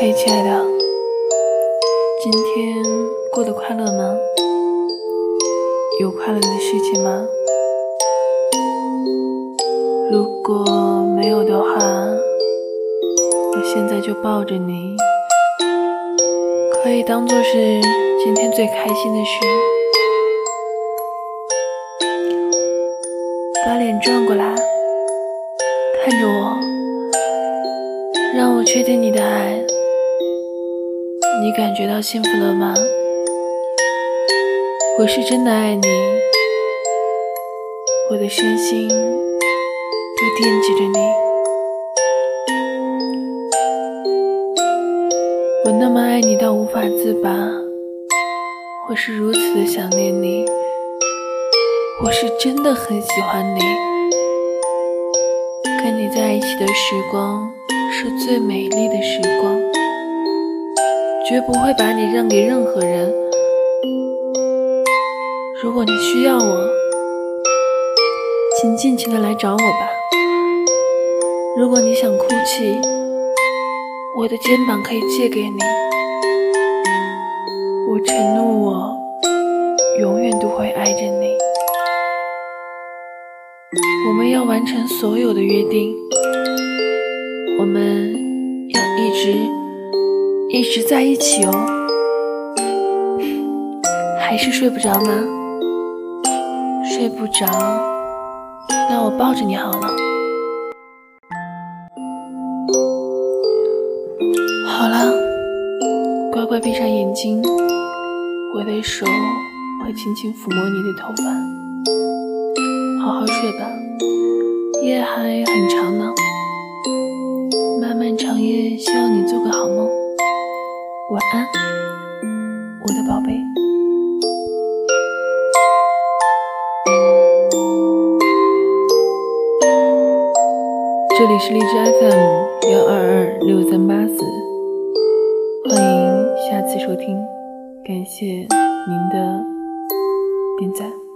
嘿，亲爱的，今天过得快乐吗？有快乐的事情吗？如果没有的话，我现在就抱着你，可以当做是今天最开心的事。把脸转过来，看着我，让我确定你的爱。你感觉到幸福了吗？我是真的爱你，我的身心都惦记着你。我那么爱你到无法自拔，我是如此的想念你。我是真的很喜欢你，跟你在一起的时光是最美丽的时光，绝不会把你让给任何人。如果你需要我，请尽情的来找我吧。如果你想哭泣，我的肩膀可以借给你。我承诺，我永远都会爱着你。我们要完成所有的约定，我们要一直一直在一起哦。还是睡不着吗？睡不着，那我抱着你好了。好了，乖乖闭上眼睛，我的手会轻轻抚摸你的头发，好好睡吧。夜还很长呢，漫漫长夜，希望你做个好梦，晚安，我的宝贝。这里是荔枝 FM 幺二二六三八四，欢迎下次收听，感谢您的点赞。